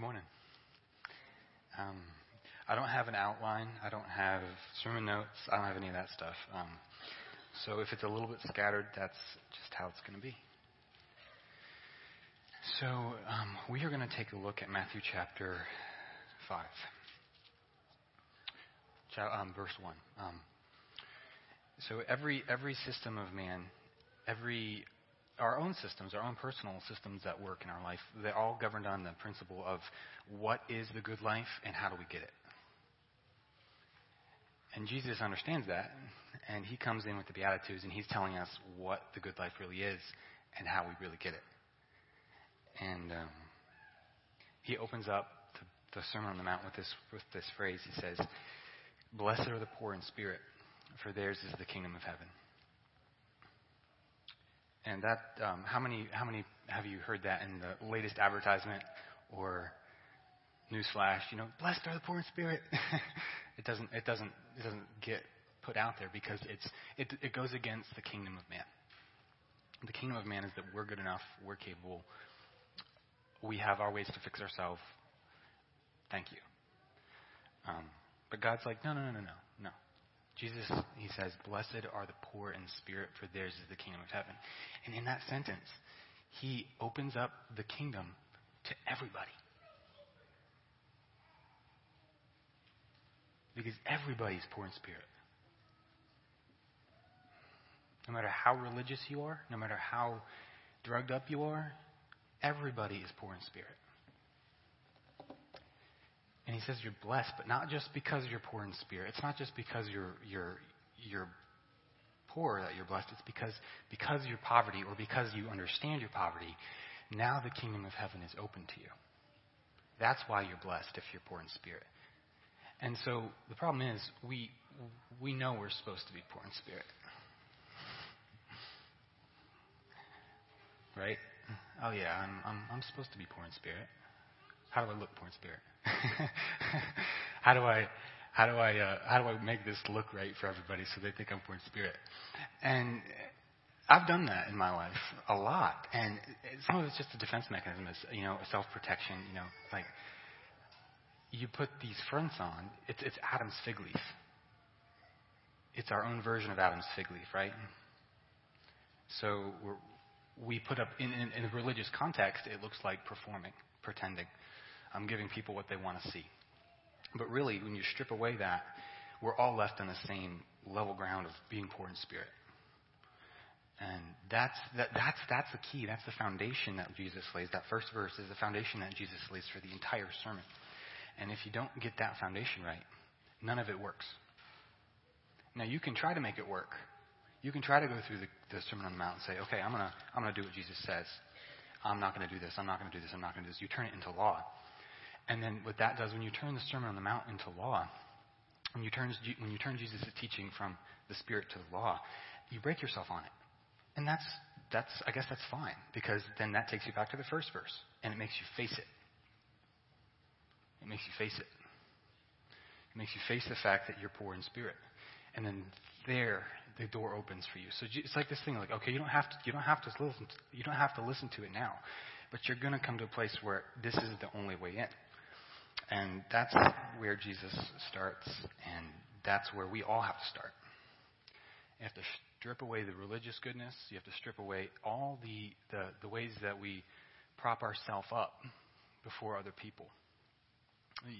Good morning. Um, I don't have an outline. I don't have sermon notes. I don't have any of that stuff. Um, so if it's a little bit scattered, that's just how it's going to be. So um, we are going to take a look at Matthew chapter 5, um, verse 1. Um, so every, every system of man, every our own systems, our own personal systems that work in our life, they're all governed on the principle of what is the good life and how do we get it. And Jesus understands that, and he comes in with the Beatitudes, and he's telling us what the good life really is and how we really get it. And um, he opens up the, the Sermon on the Mount with this, with this phrase. He says, Blessed are the poor in spirit, for theirs is the kingdom of heaven. And that, um, how many, how many have you heard that in the latest advertisement or newsflash? You know, blessed are the poor in spirit. it doesn't, it doesn't, it doesn't get put out there because it's, it, it goes against the kingdom of man. The kingdom of man is that we're good enough, we're capable, we have our ways to fix ourselves. Thank you. Um, but God's like, no, no, no, no, no, no. Jesus, he says, Blessed are the poor in spirit, for theirs is the kingdom of heaven. And in that sentence, he opens up the kingdom to everybody. Because everybody's poor in spirit. No matter how religious you are, no matter how drugged up you are, everybody is poor in spirit. And he says you're blessed, but not just because you're poor in spirit. It's not just because you're you're you're poor that you're blessed. It's because because your poverty or because you understand your poverty, now the kingdom of heaven is open to you. That's why you're blessed if you're poor in spirit. And so the problem is we we know we're supposed to be poor in spirit. Right? Oh yeah, I'm I'm I'm supposed to be poor in spirit. How do I look poor in spirit? how do I how do I uh, how do I make this look right for everybody so they think I'm poor in spirit? And I've done that in my life a lot, and some of it's just a defense mechanism. It's you know a self protection. You know, like you put these fronts on. It's it's Adam's fig leaf. It's our own version of Adam's fig leaf, right? So we put up in, in, in a religious context, it looks like performing, pretending. I'm giving people what they want to see. But really, when you strip away that, we're all left on the same level ground of being poor in spirit. And that's, that, that's, that's the key. That's the foundation that Jesus lays. That first verse is the foundation that Jesus lays for the entire sermon. And if you don't get that foundation right, none of it works. Now, you can try to make it work. You can try to go through the, the Sermon on the Mount and say, okay, I'm going to I'm gonna do what Jesus says. I'm not going to do this. I'm not going to do this. I'm not going to do this. You turn it into law. And then what that does, when you turn the Sermon on the Mount into law, when you turn, when you turn Jesus' teaching from the Spirit to the law, you break yourself on it. And that's, that's, I guess that's fine, because then that takes you back to the first verse, and it makes you face it. It makes you face it. It makes you face the fact that you're poor in spirit. And then there, the door opens for you. So it's like this thing, like, okay, you don't have to, you don't have to listen, to, you don't have to listen to it now, but you're going to come to a place where this is the only way in. And that's where Jesus starts, and that's where we all have to start. You have to strip away the religious goodness. You have to strip away all the, the, the ways that we prop ourselves up before other people.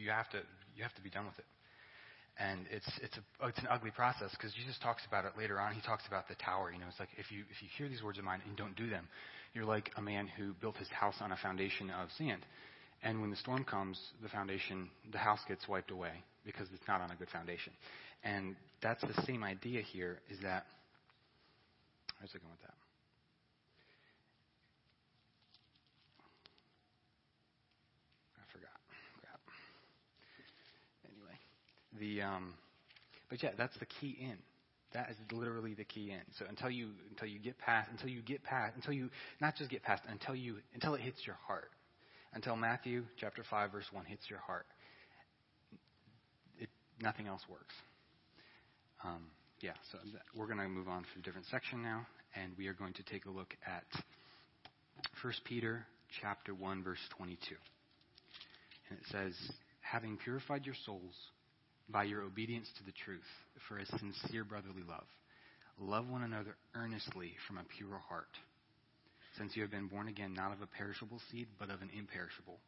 You have to, you have to be done with it. And it's, it's, a, it's an ugly process because Jesus talks about it later on. He talks about the tower. You know, it's like if you, if you hear these words of mine and don't do them, you're like a man who built his house on a foundation of sand. And when the storm comes, the foundation, the house gets wiped away because it's not on a good foundation. And that's the same idea here is that, where's it going with that? I forgot. Crap. Anyway, the, um, but yeah, that's the key in. That is literally the key in. So until you until you get past until you get past until you not just get past until you until it hits your heart until Matthew chapter 5 verse 1 hits your heart. It, nothing else works. Um, yeah, so we're going to move on to a different section now, and we are going to take a look at 1 Peter chapter 1 verse 22. And it says, having purified your souls by your obedience to the truth for a sincere brotherly love, love one another earnestly from a pure heart, since you have been born again not of a perishable seed, but of an imperishable,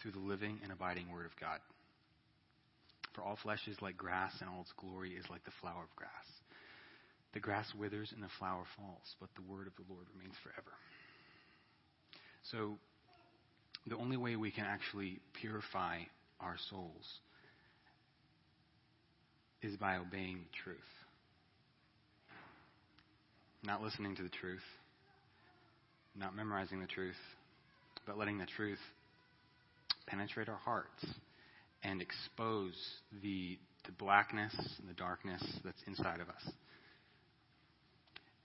through the living and abiding Word of God. For all flesh is like grass, and all its glory is like the flower of grass. The grass withers and the flower falls, but the word of the Lord remains forever. So, the only way we can actually purify our souls is by obeying the truth. Not listening to the truth, not memorizing the truth, but letting the truth penetrate our hearts and expose the, the blackness and the darkness that's inside of us.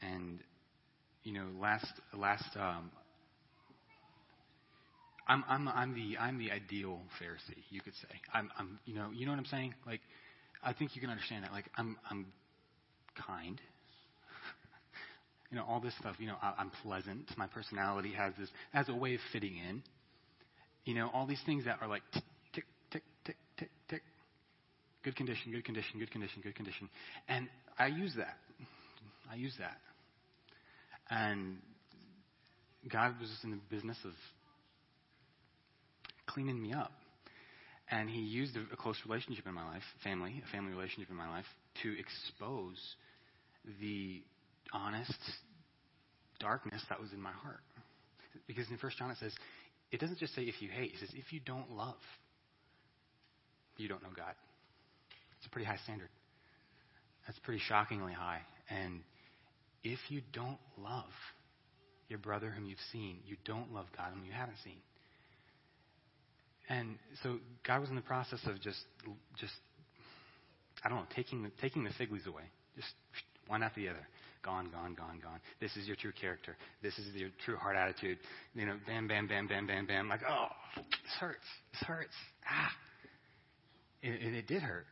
And, you know, last, last, um, I'm, I'm, I'm the, I'm the ideal Pharisee, you could say. I'm, I'm, you know, you know what I'm saying? Like, I think you can understand that. Like, I'm, I'm kind. You know, all this stuff, you know, I, I'm pleasant. My personality has this, has a way of fitting in. You know, all these things that are like tick, tick, tick, tick, tick, tick. Good condition, good condition, good condition, good condition. And I use that. I use that. And God was in the business of cleaning me up. And He used a, a close relationship in my life, family, a family relationship in my life, to expose the honest darkness that was in my heart. Because in First John it says, it doesn't just say if you hate, it says if you don't love, you don't know God. It's a pretty high standard. That's pretty shockingly high. And if you don't love your brother whom you've seen, you don't love God whom you haven't seen. And so God was in the process of just, just, I don't know, taking the, taking the fig leaves away, just one after the other, gone, gone, gone, gone. This is your true character. This is your true heart attitude. You know, bam, bam, bam, bam, bam, bam. Like, oh, this hurts. This hurts. Ah, it, it, it did hurt,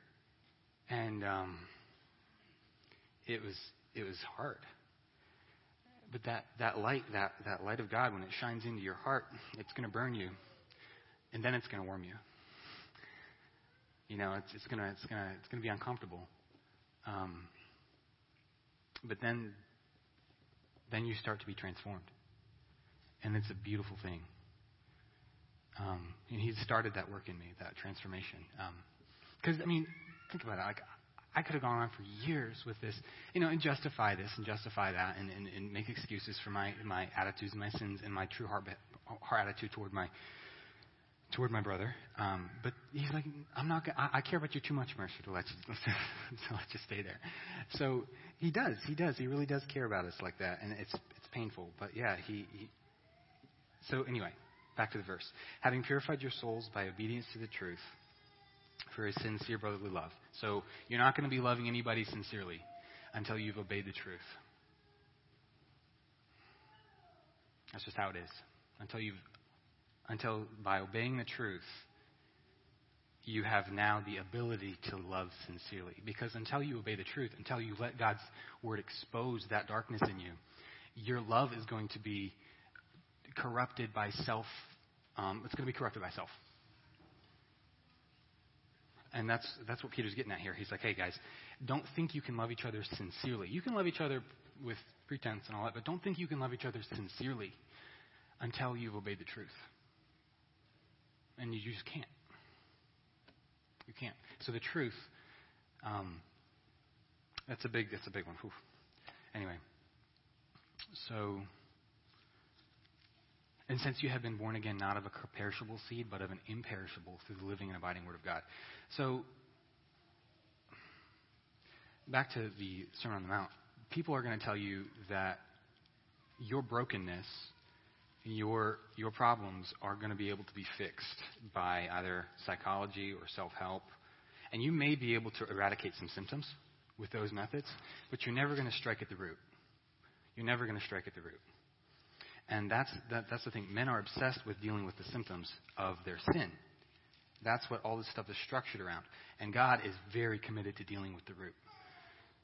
and um, it was it was hard. But that, that light, that, that light of God, when it shines into your heart, it's going to burn you. And then it's going to warm you. You know, it's, it's going to it's gonna, it's gonna be uncomfortable. Um, but then, then you start to be transformed. And it's a beautiful thing. Um, and he started that work in me, that transformation. Because, um, I mean, think about it. Like, I could have gone on for years with this, you know, and justify this and justify that and, and, and make excuses for my, my attitudes and my sins and my true heart, heart attitude toward my, toward my brother. Um, but he's like, I'm not gonna, I, I care about you too much, Mercer, to let you, to let you stay there. So he does, he does, he really does care about us like that. And it's, it's painful. But yeah, he, he so anyway, back to the verse. Having purified your souls by obedience to the truth, for a sincere brotherly love. So you're not going to be loving anybody sincerely until you've obeyed the truth. That's just how it is. Until you've until by obeying the truth you have now the ability to love sincerely. Because until you obey the truth, until you let God's word expose that darkness in you, your love is going to be corrupted by self. Um, it's going to be corrupted by self. And that's, that's what Peter's getting at here. He's like, hey, guys, don't think you can love each other sincerely. You can love each other with pretense and all that, but don't think you can love each other sincerely until you've obeyed the truth. And you just can't. You can't. So the truth, um, that's a big, that's a big one. Whew. Anyway, so and since you have been born again, not of a perishable seed, but of an imperishable through the living and abiding Word of God. So, back to the Sermon on the Mount, people are going to tell you that your brokenness, your, your problems are going to be able to be fixed by either psychology or self help. And you may be able to eradicate some symptoms with those methods, but you're never going to strike at the root. You're never going to strike at the root. And that's, that, that's the thing. Men are obsessed with dealing with the symptoms of their sin. That's what all this stuff is structured around. And God is very committed to dealing with the root.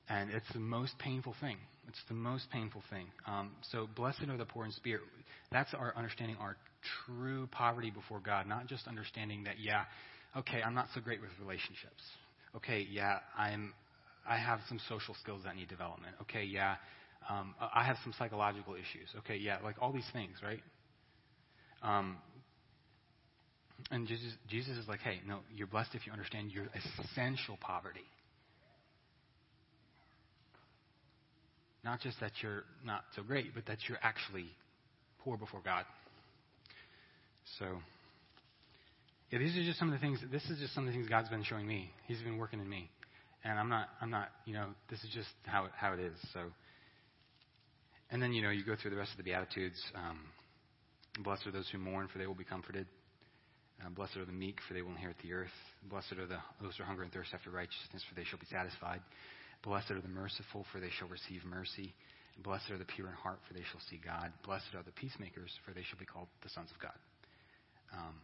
And it's the most painful thing. It's the most painful thing. Um, so, blessed are the poor in spirit. That's our understanding our true poverty before God, not just understanding that, yeah, okay, I'm not so great with relationships. Okay, yeah, I'm, I have some social skills that need development. Okay, yeah, um, I have some psychological issues. Okay, yeah, like all these things, right? Um, and Jesus, Jesus is like, hey, no, you're blessed if you understand your essential poverty. Not just that you're not so great, but that you're actually poor before God. So, yeah, these are just some of the things. This is just some of the things God's been showing me. He's been working in me, and I'm not. I'm not. You know, this is just how how it is. So, and then you know, you go through the rest of the beatitudes. Um, blessed are those who mourn, for they will be comforted. Uh, blessed are the meek, for they will inherit the earth. Blessed are the, those who hunger and thirst after righteousness, for they shall be satisfied. Blessed are the merciful, for they shall receive mercy. Blessed are the pure in heart, for they shall see God. Blessed are the peacemakers, for they shall be called the sons of God. Um,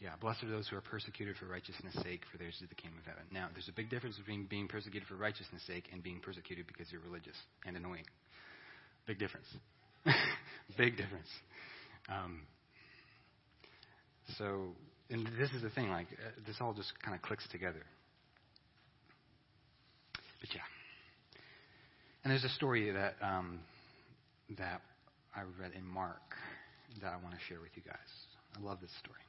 yeah, blessed are those who are persecuted for righteousness' sake, for theirs is the kingdom of heaven. Now, there's a big difference between being persecuted for righteousness' sake and being persecuted because you're religious and annoying. Big difference. big difference. Um, so, and this is the thing, like, uh, this all just kind of clicks together. But yeah. And there's a story that, um, that I read in Mark that I want to share with you guys. I love this story.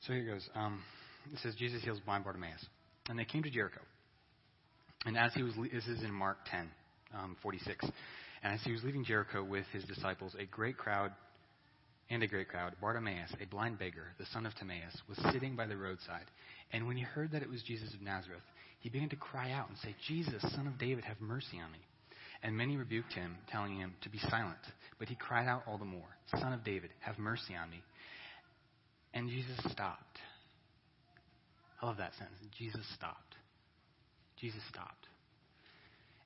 So here it goes. Um, it says Jesus heals blind Bartimaeus, and they came to Jericho. And as he was, this is in Mark 10, um, 46. And as he was leaving Jericho with his disciples, a great crowd and a great crowd, Bartimaeus, a blind beggar, the son of Timaeus, was sitting by the roadside. And when he heard that it was Jesus of Nazareth, he began to cry out and say, Jesus, son of David, have mercy on me. And many rebuked him, telling him to be silent. But he cried out all the more, Son of David, have mercy on me. And Jesus stopped. I love that sentence. Jesus stopped. Jesus stopped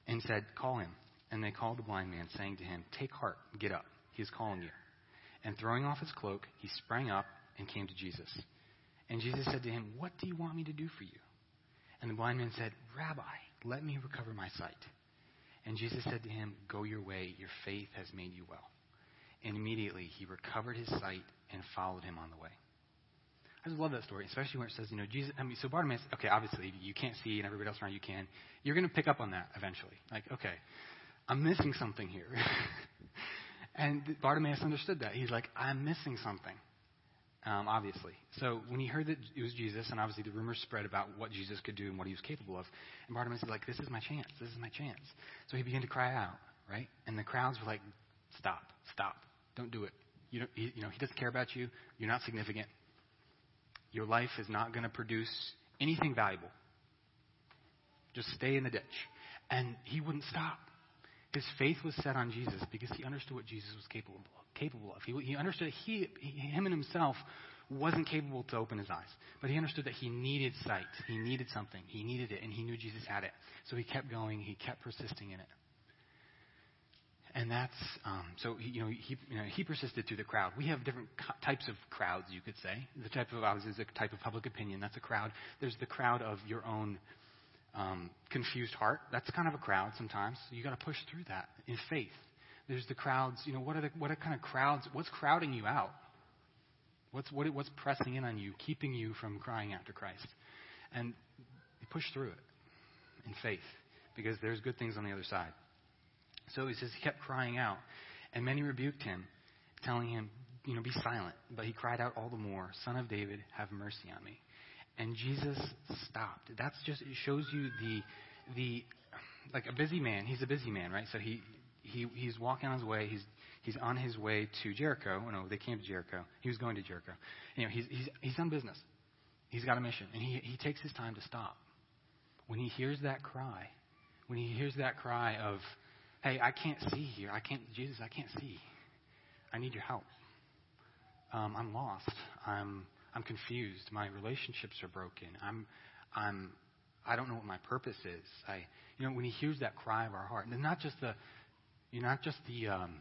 and said, Call him. And they called the blind man, saying to him, Take heart, get up. He is calling you. And throwing off his cloak, he sprang up and came to Jesus. And Jesus said to him, What do you want me to do for you? And the blind man said, Rabbi, let me recover my sight. And Jesus said to him, Go your way, your faith has made you well. And immediately he recovered his sight and followed him on the way. I just love that story, especially when it says, you know, Jesus. I mean, so Bartimaeus. Okay, obviously you can't see, and everybody else around you can. You're going to pick up on that eventually. Like, okay, I'm missing something here. and Bartimaeus understood that. He's like, I'm missing something. Um, obviously. So when he heard that it was Jesus, and obviously the rumors spread about what Jesus could do and what he was capable of, and Bartimaeus was like, "This is my chance. This is my chance." So he began to cry out, right? And the crowds were like, "Stop! Stop! Don't do it. You know, he, you know, he doesn't care about you. You're not significant your life is not going to produce anything valuable. Just stay in the ditch. And he wouldn't stop. His faith was set on Jesus because he understood what Jesus was capable. Capable of. He, he understood he, him and himself wasn't capable to open his eyes, but he understood that he needed sight. He needed something. He needed it, and he knew Jesus had it. So he kept going. He kept persisting in it. And that's um, so you know he you know he persisted through the crowd. We have different co- types of crowds, you could say. The type of obviously is a type of public opinion. That's a crowd. There's the crowd of your own um, confused heart. That's kind of a crowd sometimes. So you got to push through that in faith. There's the crowds. You know what are the what are kind of crowds? What's crowding you out? What's what, what's pressing in on you, keeping you from crying after Christ? And push through it in faith because there's good things on the other side. So he says he kept crying out, and many rebuked him, telling him, you know, be silent. But he cried out all the more, Son of David, have mercy on me. And Jesus stopped. That's just it shows you the the like a busy man. He's a busy man, right? So he he he's walking on his way. He's he's on his way to Jericho. Oh, no, they came to Jericho. He was going to Jericho. You know, he's he's he's on business. He's got a mission, and he he takes his time to stop. When he hears that cry, when he hears that cry of Hey, I can't see here. I can't, Jesus, I can't see. I need your help. Um, I'm lost. I'm, I'm confused. My relationships are broken. I'm, I'm, I don't know what my purpose is. I, you know, when he hears that cry of our heart, and not just the, you know, not just the, um,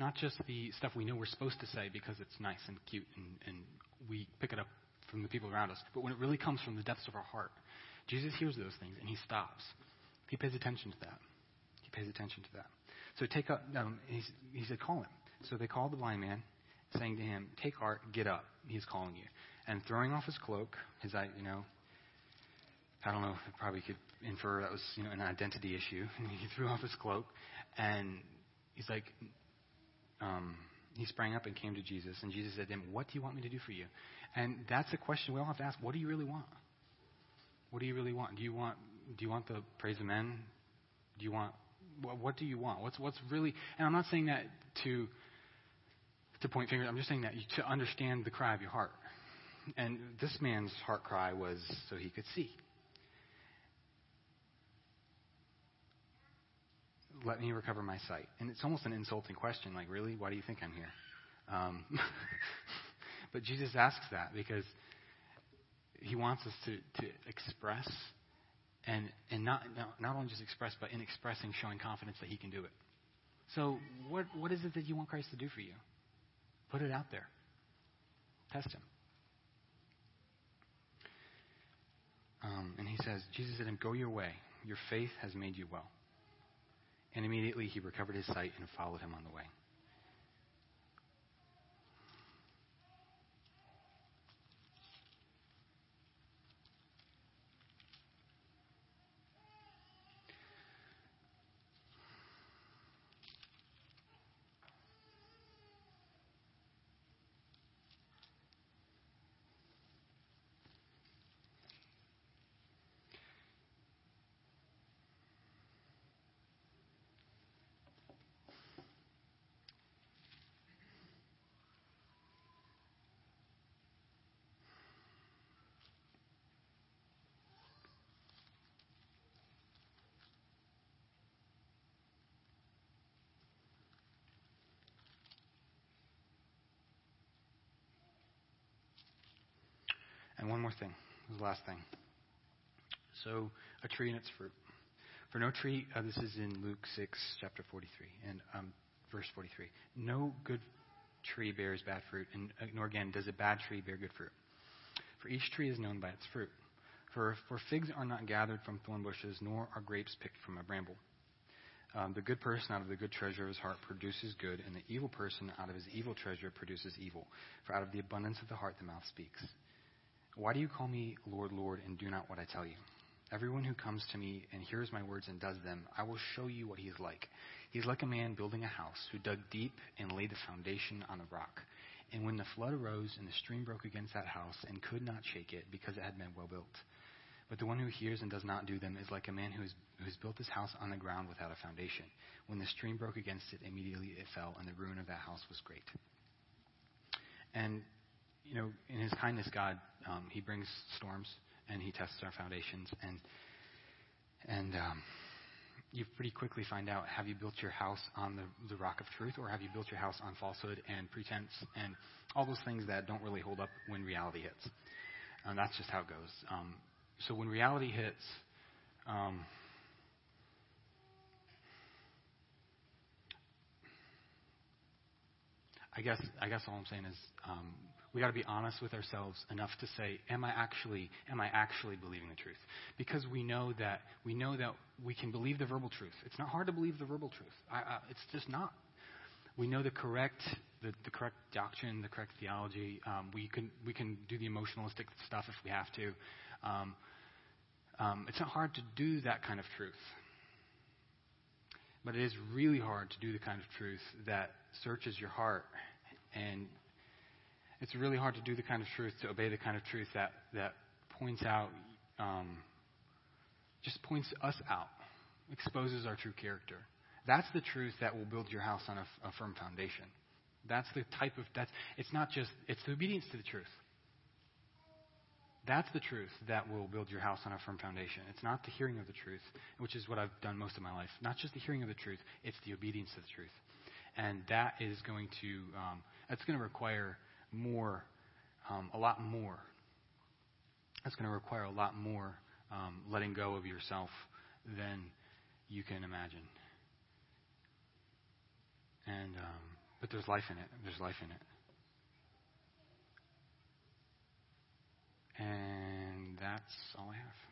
not just the stuff we know we're supposed to say because it's nice and cute and, and we pick it up from the people around us, but when it really comes from the depths of our heart, Jesus hears those things and he stops. He pays attention to that. Pays attention to that. So take up. Um, he said, "Call him." So they called the blind man, saying to him, "Take heart, get up. He's calling you." And throwing off his cloak, his eye, you know, I don't know, probably could infer that was you know an identity issue. he threw off his cloak, and he's like, um, he sprang up and came to Jesus, and Jesus said to him, "What do you want me to do for you?" And that's a question we all have to ask. What do you really want? What do you really want? Do you want do you want the praise of men? Do you want what, what do you want? What's what's really? And I'm not saying that to to point fingers. I'm just saying that you, to understand the cry of your heart. And this man's heart cry was so he could see. Let me recover my sight. And it's almost an insulting question. Like, really? Why do you think I'm here? Um, but Jesus asks that because he wants us to, to express and, and not, not only just express, but in expressing, showing confidence that he can do it. So, what, what is it that you want Christ to do for you? Put it out there. Test him. Um, and he says, Jesus said to him, Go your way. Your faith has made you well. And immediately he recovered his sight and followed him on the way. And one more thing. The last thing. So, a tree and its fruit. For no tree, uh, this is in Luke 6, chapter 43, and um, verse 43. No good tree bears bad fruit, and uh, nor again does a bad tree bear good fruit. For each tree is known by its fruit. For, for figs are not gathered from thorn bushes, nor are grapes picked from a bramble. Um, the good person out of the good treasure of his heart produces good, and the evil person out of his evil treasure produces evil. For out of the abundance of the heart the mouth speaks. Why do you call me Lord, Lord, and do not what I tell you? Everyone who comes to me and hears my words and does them, I will show you what he is like. He is like a man building a house who dug deep and laid the foundation on the rock. And when the flood arose and the stream broke against that house and could not shake it because it had been well built. But the one who hears and does not do them is like a man who has built his house on the ground without a foundation. When the stream broke against it, immediately it fell, and the ruin of that house was great. And you know, in His kindness, God, um, He brings storms and He tests our foundations, and and um, you pretty quickly find out: have you built your house on the, the rock of truth, or have you built your house on falsehood and pretense and all those things that don't really hold up when reality hits? And that's just how it goes. Um, so when reality hits. Um, I guess I guess all I'm saying is um, we got to be honest with ourselves enough to say, am I actually, am I actually believing the truth? Because we know that, we know that we can believe the verbal truth. It's not hard to believe the verbal truth. I, I, it's just not. We know the correct, the, the correct doctrine, the correct theology. Um, we can, we can do the emotionalistic stuff if we have to. Um, um, it's not hard to do that kind of truth. But it is really hard to do the kind of truth that searches your heart and it's really hard to do the kind of truth, to obey the kind of truth that, that points out, um, just points us out, exposes our true character. That's the truth that will build your house on a, a firm foundation. That's the type of, that's, it's not just, it's the obedience to the truth. That's the truth that will build your house on a firm foundation. It's not the hearing of the truth, which is what I've done most of my life. Not just the hearing of the truth, it's the obedience to the truth. And that is going to, um, that's going to require more, um, a lot more That's going to require a lot more um, letting go of yourself than you can imagine. And um, but there's life in it. There's life in it. And that's all I have.